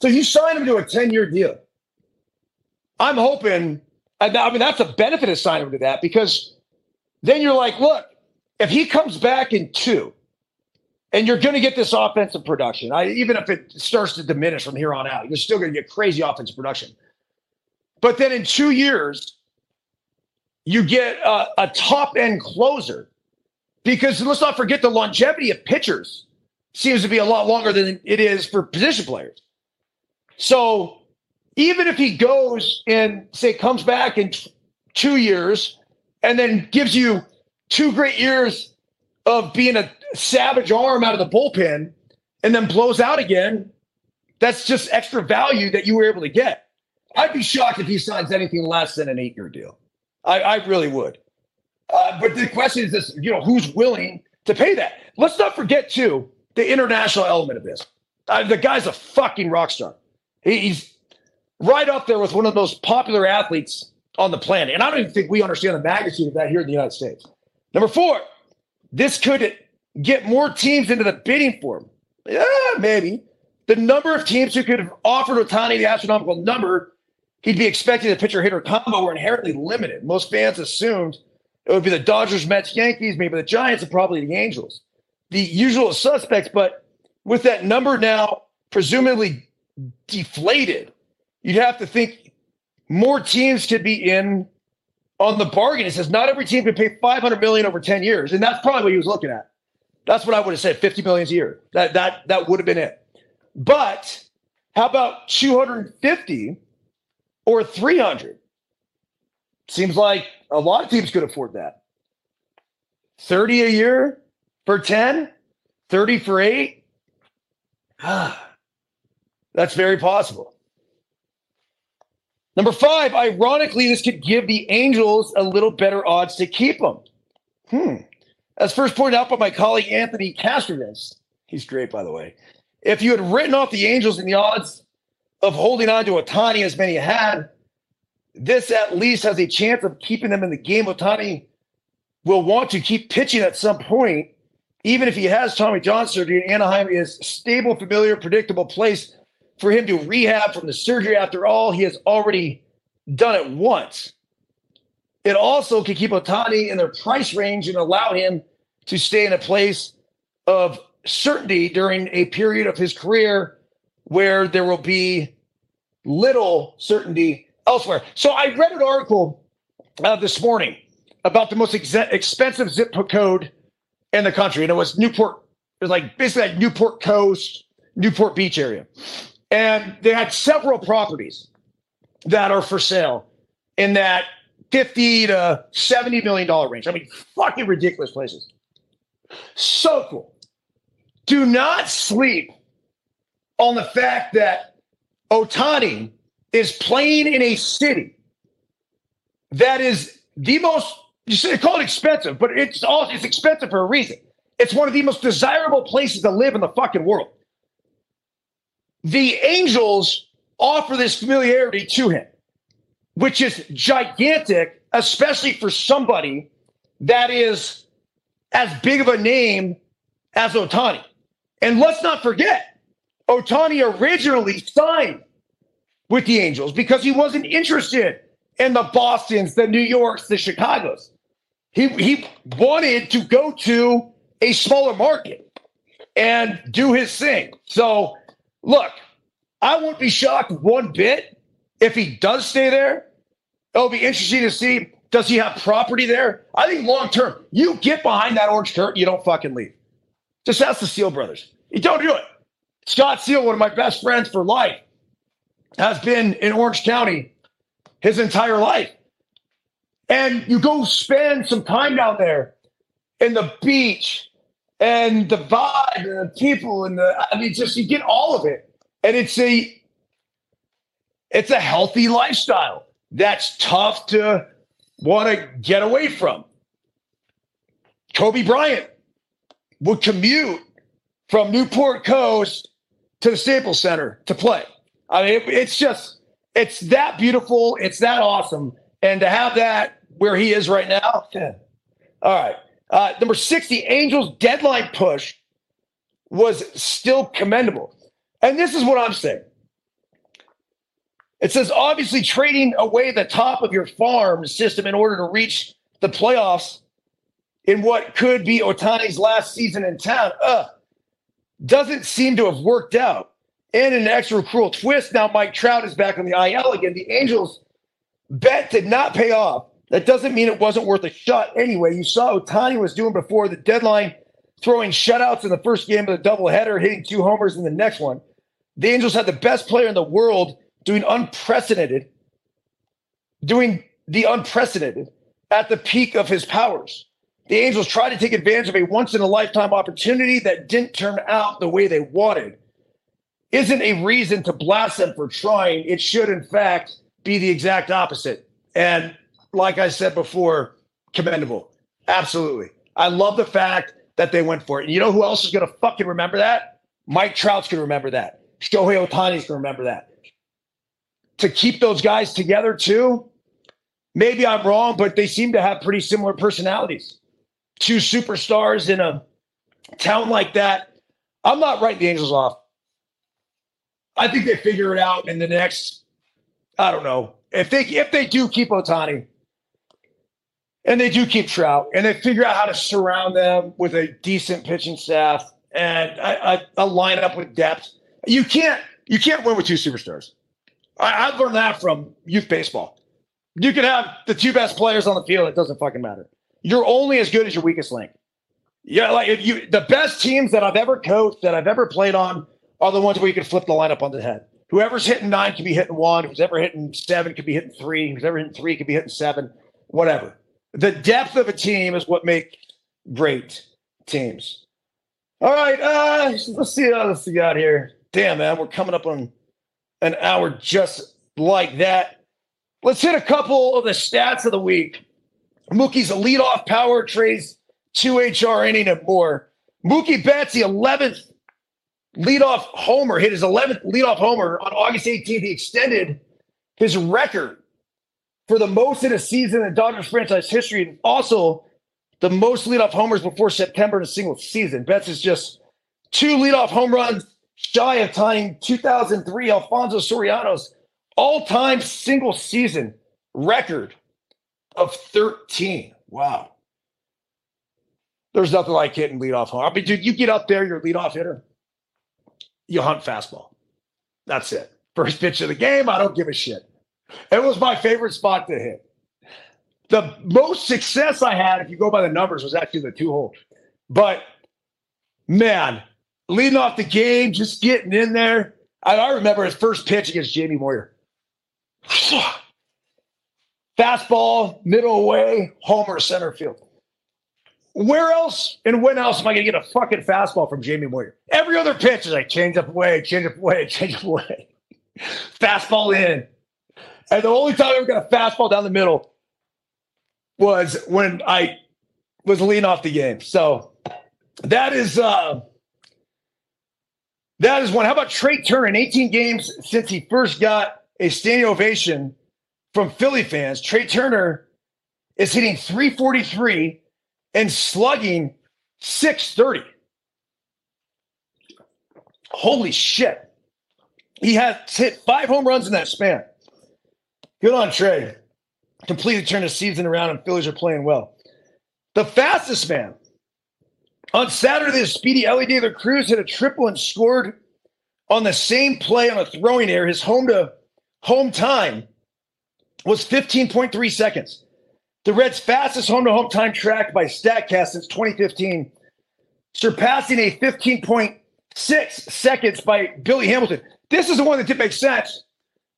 So you signed him to a 10 year deal. I'm hoping, I mean, that's a benefit of signing him to that because then you're like, look, if he comes back in two, and you're going to get this offensive production, I, even if it starts to diminish from here on out, you're still going to get crazy offensive production. But then in two years, you get a, a top end closer because let's not forget the longevity of pitchers seems to be a lot longer than it is for position players. So even if he goes and say comes back in t- two years and then gives you two great years of being a savage arm out of the bullpen and then blows out again, that's just extra value that you were able to get. I'd be shocked if he signs anything less than an eight year deal. I, I, really would. Uh, but the question is this, you know, who's willing to pay that? Let's not forget, too, the international element of this. Uh, the guy's a fucking rock star. He's right up there with one of the most popular athletes on the planet. And I don't even think we understand the magnitude of that here in the United States. Number four, this could get more teams into the bidding for him. Yeah, maybe. The number of teams who could have offered Ohtani the astronomical number he'd be expecting the pitcher hitter combo were inherently limited. Most fans assumed it would be the Dodgers, Mets, Yankees, maybe the Giants, and probably the Angels. The usual suspects, but with that number now presumably deflated, you'd have to think more teams could be in on the bargain. It says not every team can pay 500 million over 10 years, and that's probably what he was looking at. That's what I would have said, 50 million a year. That that that would have been it. But how about 250 or 300? Seems like a lot of teams could afford that. 30 a year for 10, 30 for 8. Ah. That's very possible. Number five, ironically, this could give the Angels a little better odds to keep him. Hmm. As first pointed out by my colleague Anthony Castrovince, he's great, by the way. If you had written off the Angels and the odds of holding on to Ohtani as many had, this at least has a chance of keeping them in the game. Ohtani will want to keep pitching at some point, even if he has Tommy John surgery. Anaheim is stable, familiar, predictable place for him to rehab from the surgery. After all, he has already done it once. It also can keep Ohtani in their price range and allow him to stay in a place of certainty during a period of his career where there will be little certainty elsewhere. So I read an article uh, this morning about the most ex- expensive zip code in the country, and it was Newport. It was like basically like Newport Coast, Newport Beach area, and they had several properties that are for sale in that fifty to seventy million dollar range. I mean, fucking ridiculous places. So cool. Do not sleep on the fact that Ohtani is playing in a city that is the most you should call it expensive, but it's all it's expensive for a reason. It's one of the most desirable places to live in the fucking world. The Angels offer this familiarity to him, which is gigantic, especially for somebody that is as big of a name as Ohtani. And let's not forget, Ohtani originally signed with the Angels because he wasn't interested in the Bostons, the New Yorks, the Chicagos. He he wanted to go to a smaller market and do his thing. So look, I won't be shocked one bit if he does stay there. It'll be interesting to see does he have property there? I think long term, you get behind that orange curtain, you don't fucking leave. Just ask the Seal brothers. You don't do it. Scott Seal, one of my best friends for life, has been in Orange County his entire life. And you go spend some time down there in the beach and the vibe and the people and the I mean just you get all of it. And it's a it's a healthy lifestyle that's tough to want to get away from. Kobe Bryant would commute from Newport Coast to the Staples Center to play. I mean, it, it's just, it's that beautiful. It's that awesome. And to have that where he is right now, yeah. all right. Uh, number six, the Angels deadline push was still commendable. And this is what I'm saying. It says obviously trading away the top of your farm system in order to reach the playoffs in what could be Ohtani's last season in town uh, doesn't seem to have worked out. And an extra cruel twist, now Mike Trout is back on the IL again. The Angels bet did not pay off. That doesn't mean it wasn't worth a shot anyway. You saw Ohtani was doing before the deadline, throwing shutouts in the first game of the doubleheader, hitting two homers in the next one. The Angels had the best player in the world doing unprecedented, doing the unprecedented at the peak of his powers. The Angels tried to take advantage of a once in a lifetime opportunity that didn't turn out the way they wanted. Isn't a reason to blast them for trying. It should, in fact, be the exact opposite. And like I said before, commendable. Absolutely. I love the fact that they went for it. And you know who else is going to fucking remember that? Mike Trout's going to remember that. Shohei Ohtani's going to remember that. To keep those guys together too, maybe I'm wrong, but they seem to have pretty similar personalities two superstars in a town like that. I'm not writing the Angels off. I think they figure it out in the next, I don't know. If they if they do keep Ohtani and they do keep Trout and they figure out how to surround them with a decent pitching staff and a, a, a lineup with depth, you can't you can't win with two superstars. I, I've learned that from youth baseball. You can have the two best players on the field, it doesn't fucking matter you're only as good as your weakest link. Yeah, like if you the best teams that I've ever coached, that I've ever played on, are the ones where you can flip the lineup on the head. Whoever's hitting nine can be hitting one. Who's ever hitting seven could be hitting three. Who's ever hitting three could be hitting seven. Whatever. The depth of a team is what makes great teams. All right, uh, let's see what else we got here. Damn, man, we're coming up on an hour just like that. Let's hit a couple of the stats of the week. Mookie's a leadoff power trades two HR inning and more. Mookie Betts, the 11th leadoff homer, hit his 11th leadoff homer on August 18th. He extended his record for the most in a season in Dodgers franchise history and also the most leadoff homers before September in a single season. Betts is just two leadoff home runs shy of tying 2003 Alfonso Soriano's all time single season record of 13. Wow. There's nothing like hitting leadoff home. I mean, dude, you get up there, you're a leadoff hitter, you hunt fastball. That's it. First pitch of the game, I don't give a shit. It was my favorite spot to hit. The most success I had, if you go by the numbers, was actually the two hole. But man, leading off the game, just getting in there. I, I remember his first pitch against Jamie Moyer. Fastball, middle away, homer, center field. Where else and when else am I going to get a fucking fastball from Jamie Moyer? Every other pitch is like change up away, change up away, change up away. fastball in. And the only time I ever got a fastball down the middle was when I was leading off the game. So that is uh that is one. How about Trea Turner in 18 games since he first got a standing ovation from Philly fans? Trea Turner is hitting 343 and slugging 630. Holy shit. He has hit five home runs in that span. Good on Trea. Completely turned the season around, and Phillies are playing well. The fastest man on Saturday, the speedy Elly De La Cruz hit a triple and scored on the same play on a throwing error. His home to home time was 15.3 seconds. The Reds' fastest home to home time tracked by StatCast since 2015, surpassing a 15.6 seconds by Billy Hamilton. This is the one that didn't make sense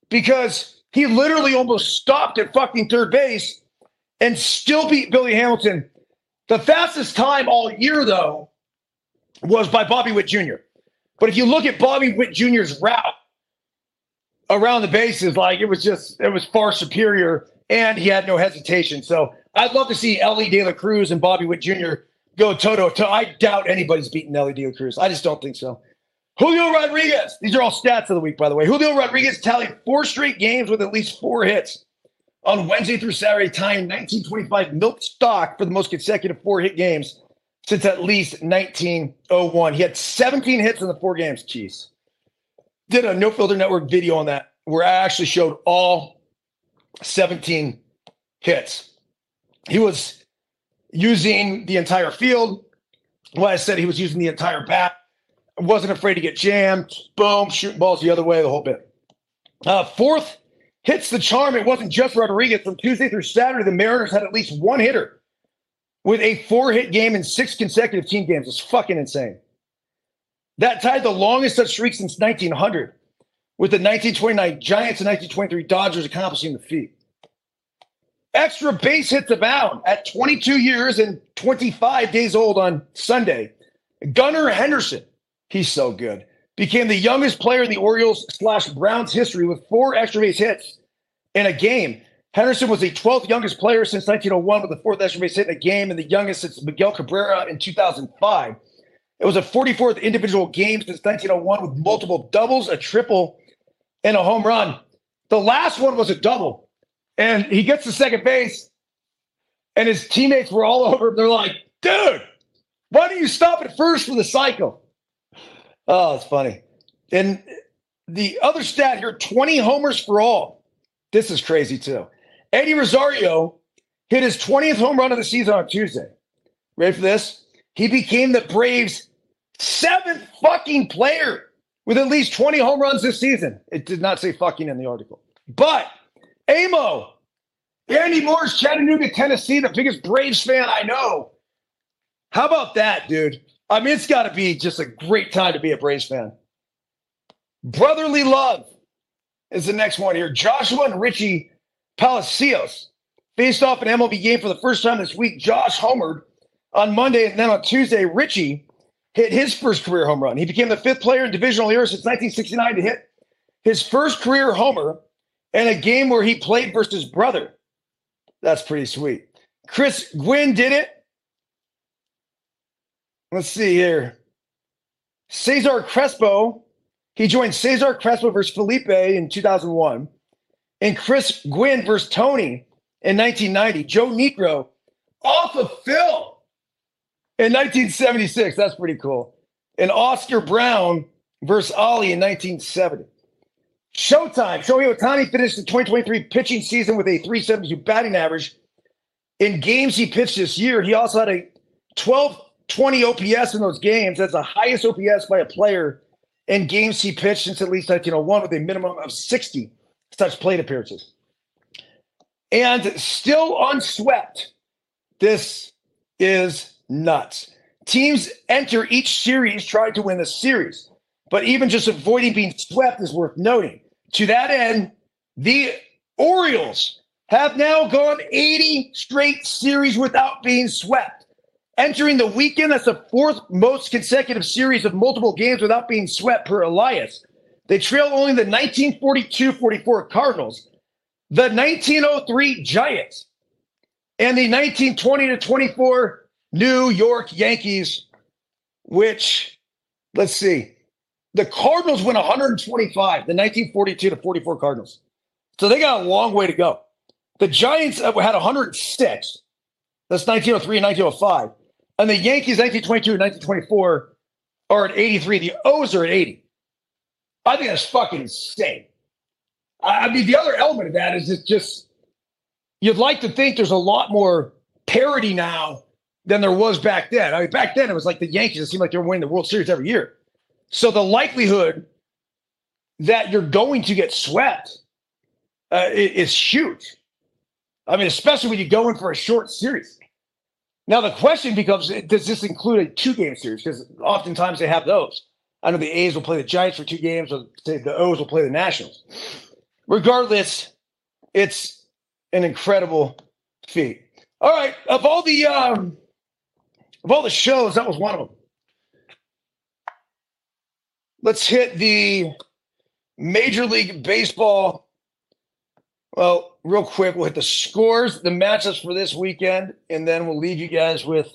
because he literally almost stopped at fucking third base and still beat Billy Hamilton. The fastest time all year, though, was by Bobby Witt Jr. But if you look at Bobby Witt Jr.'s route around the bases, like it was just, it was far superior and he had no hesitation. So I'd love to see Elly De La Cruz and Bobby Witt Jr. go toe to toe. I doubt anybody's beating Elly De La Cruz. I just don't think so. Julio Rodriguez. These are all stats of the week, by the way. Julio Rodriguez tallied four straight games with at least four hits on Wednesday through Saturday, tying 1925 Milt Stock for the most consecutive four hit games since at least 1901. He had 17 hits in the four games. Jeez. Did a No Filter Network video on that where I actually showed all 17 hits. He was using the entire field. Well, I said he was using the entire bat wasn't afraid to get jammed. Boom, shooting balls the other way, the whole bit. Uh, fourth hits the charm. It wasn't just Rodriguez. From Tuesday through Saturday, the Mariners had at least one hitter with a four hit game in six consecutive team games. It's fucking insane. That tied the longest such streak since 1900, with the 1929 Giants and 1923 Dodgers accomplishing the feat. Extra base hits abound at 22 years and 25 days old on Sunday. Gunnar Henderson He's so good. Became the youngest player in the Orioles slash Browns history with four extra base hits in a game. Henderson was the 12th youngest player since 1901 with the fourth extra base hit in a game, and the youngest since Miguel Cabrera in 2005. It was a 44th individual game since 1901 with multiple doubles, a triple, and a home run. The last one was a double, and he gets to second base, and his teammates were all over him. They're like, dude, why don't you stop at first for the cycle? Oh, it's funny. And the other stat here 20 homers for all. This is crazy too. Eddie Rosario hit his 20th home run of the season on Tuesday. Ready for this? He became the Braves' seventh fucking player with at least 20 home runs this season. It did not say fucking in the article. But Amo, Andy Moore's Chattanooga, Tennessee, the biggest Braves fan I know. How about that, dude? I mean, it's got to be just a great time to be a Braves fan. Brotherly love is the next one here. Joshua and Richie Palacios faced off an MLB game for the first time this week. Josh homered on Monday, and then on Tuesday, Richie hit his first career home run. He became the fifth player in divisional era since 1969 to hit his first career homer in a game where he played versus brother. That's pretty sweet. Chris Gwynn did it Let's see here. Cesar Crespo. He joined Cesar Crespo versus Felipe in 2001, and Chris Gwynn versus Tony in 1990. Joe Niekro off of Phil in 1976. That's pretty cool. And Oscar Brown versus Ollie in 1970. Showtime. Shohei Ohtani finished the 2023 pitching season with a 372 batting average. In games he pitched this year, he also had a 1220 OPS in those games. That's the highest OPS by a player in games he pitched since at least 1901 with a minimum of 60 such plate appearances. And still unswept. This is nuts. Teams enter each series trying to win the series, but even just avoiding being swept is worth noting. To that end, the Orioles have now gone 80 straight series without being swept. Entering the weekend, that's the fourth most consecutive series of multiple games without being swept per Elias. They trail only the 1942 44 Cardinals, the 1903 Giants, and the 1920 to 24 New York Yankees, which, let's see, the Cardinals went 125, the 1942 to 44 Cardinals. So they got a long way to go. The Giants uh, had 106. That's 1903 and 1905. And the Yankees, 1922 and 1924, are at 83. The O's are at 80. I think that's fucking insane. I mean, the other element of that is it's just you'd like to think there's a lot more parity now than there was back then. I mean, back then it was like the Yankees. It seemed like they were winning the World Series every year. So the likelihood that you're going to get swept uh, is huge. I mean, especially when you go in for a short series. Now the question becomes: Does this include a two-game series? Because oftentimes they have those. I know the A's will play the Giants for two games, or the O's will play the Nationals. Regardless, it's an incredible feat. All right, of all the um, of all the shows, that was one of them. Let's hit the Major League Baseball. Well, real quick, we'll hit the scores, the matchups for this weekend, and then we'll leave you guys with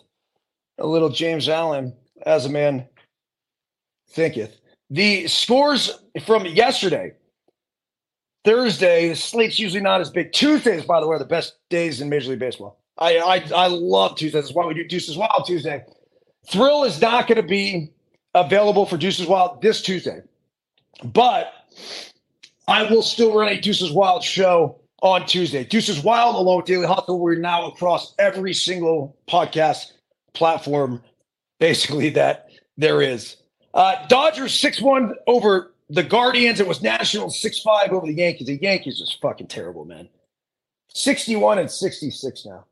a little James Allen as a man thinketh. The scores from yesterday, Thursday, the slate's usually not as big. Tuesdays, by the way, are the best days in Major League Baseball. I I, I love Tuesdays. That's why we do Deuces Wild Tuesday. Thrill is not going to be available for Deuces Wild this Tuesday, but I will still run a Deuces Wild show on Tuesday. Deuces Wild along with Daily Hustle. We're now across every single podcast platform, basically that there is. Uh, Dodgers 6 1 over the Guardians. It was Nationals 6 5 over the Yankees. The Yankees is fucking terrible, man. 61 and 66 now.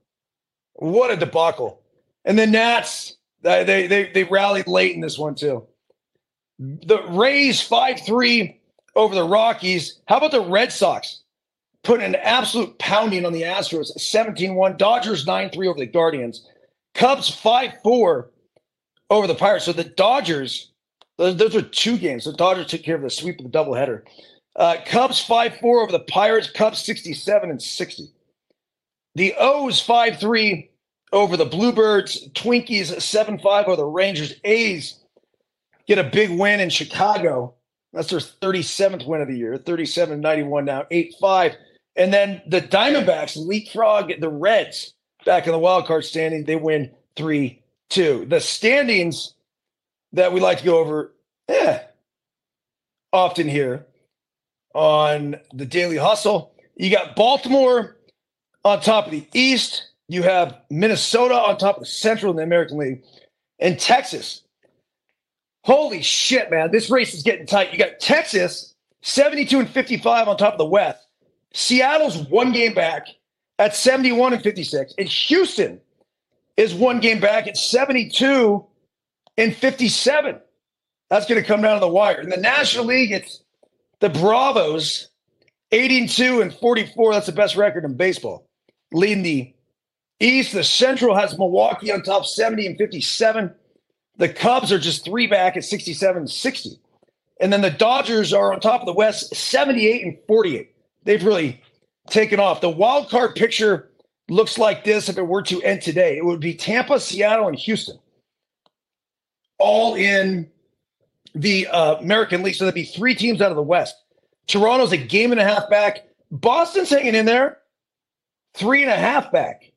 What a debacle. And the Nats, they, they, they rallied late in this one, too. The Rays 5 3 over the Rockies. How about the Red Sox? Putting an absolute pounding on the Astros 17 1. Dodgers 9 3 over the Guardians. Cubs 5 4 over the Pirates. So the Dodgers those, those are two games. The Dodgers took care of the sweep of the doubleheader. Uh, Cubs 5 4 over the Pirates, Cubs 67 and 60. The O's 5 3 over the Bluebirds, Twinkies 7 5 over the Rangers. A's get a big win in Chicago. That's their 37th win of the year, 37 91 now, 8 5. And then the Diamondbacks leapfrog the Reds back in the wild card standing. They win 3 2. The standings that we like to go over eh, often here on the Daily Hustle. You got Baltimore on top of the East. You have Minnesota on top of the Central in the American League, and Texas. Holy shit, man! This race is getting tight. You got Texas 72 and 55 on top of the West. Seattle's one game back at 71 and 56, and Houston is one game back at 72 and 57. That's going to come down to the wire. In the National League, it's the Bravos, 82 and 44. That's the best record in baseball. Leading the East, the Central has Milwaukee on top, 70 and 57. The Cubs are just three back at 67 and 60. And then the Dodgers are on top of the West, 78 and 48. They've really taken off. The wild card picture looks like this if it were to end today. It would be Tampa, Seattle, and Houston all in the uh, American League. So there'd be three teams out of the West. Toronto's a game and a half back. Boston's hanging in there, three and a half back.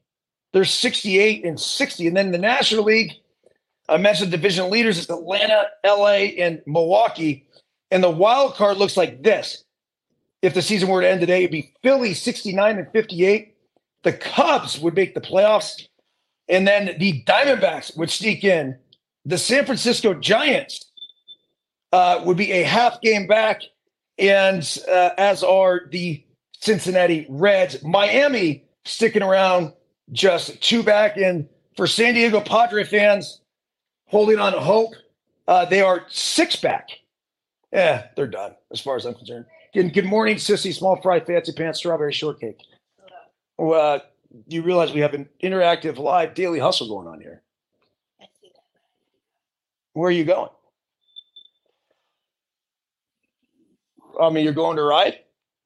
They're 68 and 60. And then the National League, I mentioned division leaders. It's Atlanta, LA, and Milwaukee. And the wild card looks like this. If the season were to end today, it'd be Philly 69 and 58. The Cubs would make the playoffs. And then the Diamondbacks would sneak in. The San Francisco Giants uh, would be a half game back, and uh, as are the Cincinnati Reds. Miami sticking around just two back. And for San Diego Padre fans holding on to hope, uh, they are six back. Yeah, they're done as far as I'm concerned. Good, good morning, sissy, small fry, fancy pants, strawberry shortcake. Uh, you realize we have an interactive live daily hustle going on here. Where are you going? I mean, you're going to ride?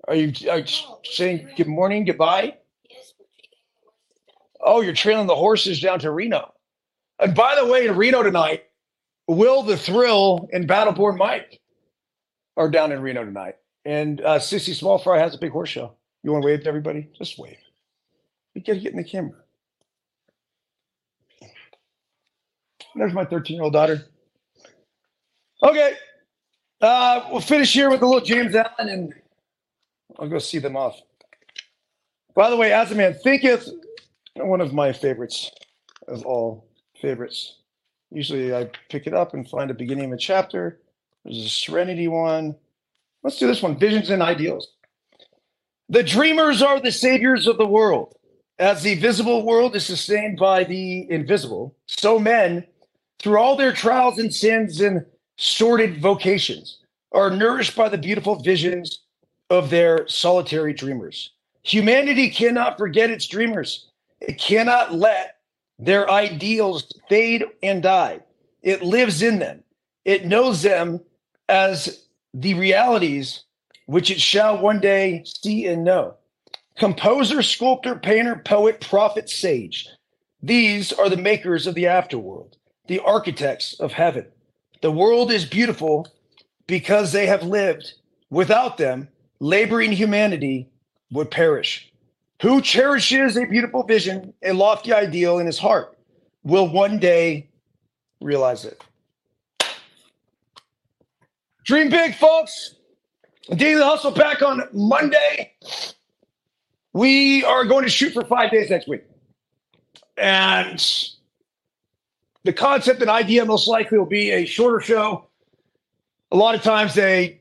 Are you, are you saying good morning, goodbye? Oh, you're trailing the horses down to Reno. And by the way, in Reno tonight, Will the Thrill and Battleborn Mike are down in Reno tonight. And uh, Sissy Small Fry has a big horse show. You want to wave to everybody? Just wave. You got to get in the camera. There's my 13 year old daughter. Okay. Uh, we'll finish here with a little James Allen and I'll go see them off. By the way, as a man thinketh, one of my favorites of all favorites. Usually I pick it up and find a beginning of a chapter. There's a Serenity one. Let's do this one Visions and Ideals. The dreamers are the saviors of the world. As the visible world is sustained by the invisible, so men, through all their trials and sins and sordid vocations, are nourished by the beautiful visions of their solitary dreamers. Humanity cannot forget its dreamers. It cannot let their ideals fade and die. It lives in them. It knows them as the realities which it shall one day see and know. Composer, sculptor, painter, poet, prophet, sage. These are the makers of the afterworld, the architects of heaven. The world is beautiful because they have lived. Without them, laboring humanity would perish. Who cherishes a beautiful vision, a lofty ideal in his heart, will one day realize it. Dream big, folks. Daily Hustle back on Monday. We are going to shoot for five days next week. And the concept and idea most likely will be a shorter show. A lot of times they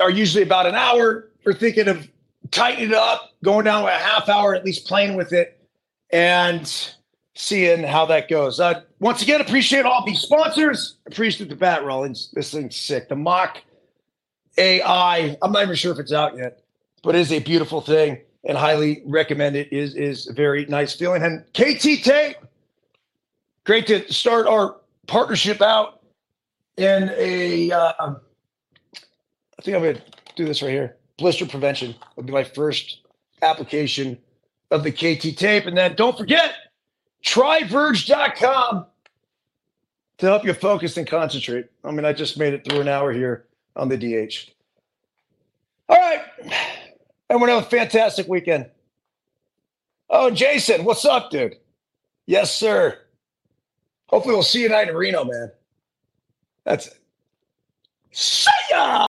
are usually about an hour. We're thinking of tightening it up, going down to a half hour, at least playing with it, and seeing how that goes. Uh, once again, appreciate all the sponsors. Appreciate the bat Rollins. This thing's sick. The Mach AI. I'm not even sure if it's out yet, but it is a beautiful thing and highly recommend it. Is is a very nice feeling. And KT Tape, great to start our partnership out in a. Uh, I think I'm gonna do this right here. Blister prevention will be my first application of the KT tape, and then don't forget tryverge.com to help you focus and concentrate. I mean, I just made it through an hour here on the DH. All right. Everyone have a fantastic weekend. Oh, Jason, what's up, dude? Yes, sir. Hopefully we'll see you tonight in Reno, man. That's it. See ya!